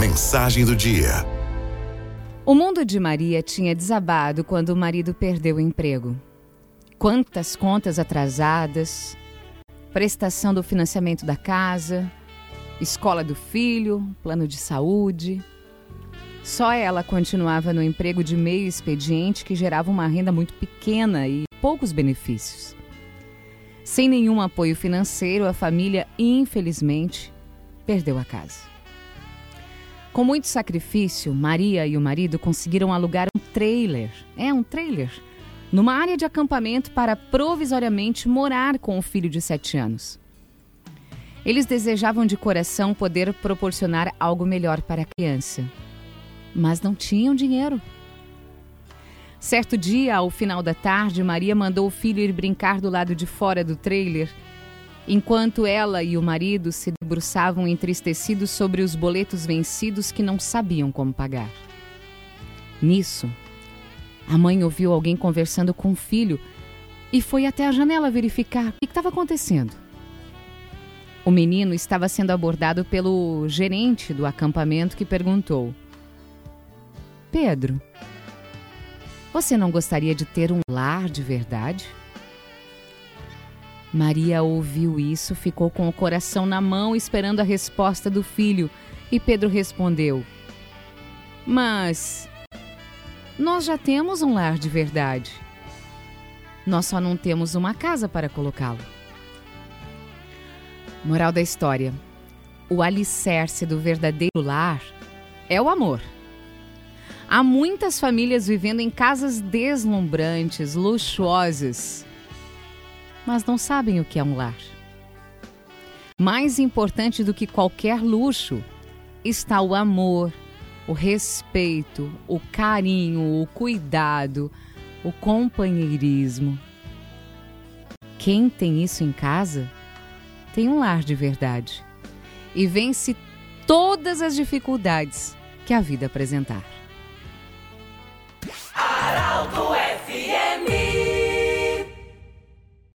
Mensagem do dia. O mundo de Maria tinha desabado quando o marido perdeu o emprego. Quantas contas atrasadas, prestação do financiamento da casa, escola do filho, plano de saúde. Só ela continuava no emprego de meio expediente que gerava uma renda muito pequena e poucos benefícios. Sem nenhum apoio financeiro, a família, infelizmente, perdeu a casa. Com muito sacrifício, Maria e o marido conseguiram alugar um trailer. É, um trailer. Numa área de acampamento para provisoriamente morar com o filho de sete anos. Eles desejavam de coração poder proporcionar algo melhor para a criança, mas não tinham dinheiro. Certo dia, ao final da tarde, Maria mandou o filho ir brincar do lado de fora do trailer, enquanto ela e o marido se debruçavam entristecidos sobre os boletos vencidos que não sabiam como pagar. Nisso, a mãe ouviu alguém conversando com o filho e foi até a janela verificar o que estava acontecendo. O menino estava sendo abordado pelo gerente do acampamento que perguntou: Pedro, você não gostaria de ter um lar de verdade? Maria ouviu isso, ficou com o coração na mão esperando a resposta do filho, e Pedro respondeu: Mas nós já temos um lar de verdade. Nós só não temos uma casa para colocá-lo. Moral da história: o alicerce do verdadeiro lar é o amor. Há muitas famílias vivendo em casas deslumbrantes, luxuosas, mas não sabem o que é um lar. Mais importante do que qualquer luxo está o amor, o respeito, o carinho, o cuidado, o companheirismo. Quem tem isso em casa tem um lar de verdade e vence todas as dificuldades que a vida apresentar.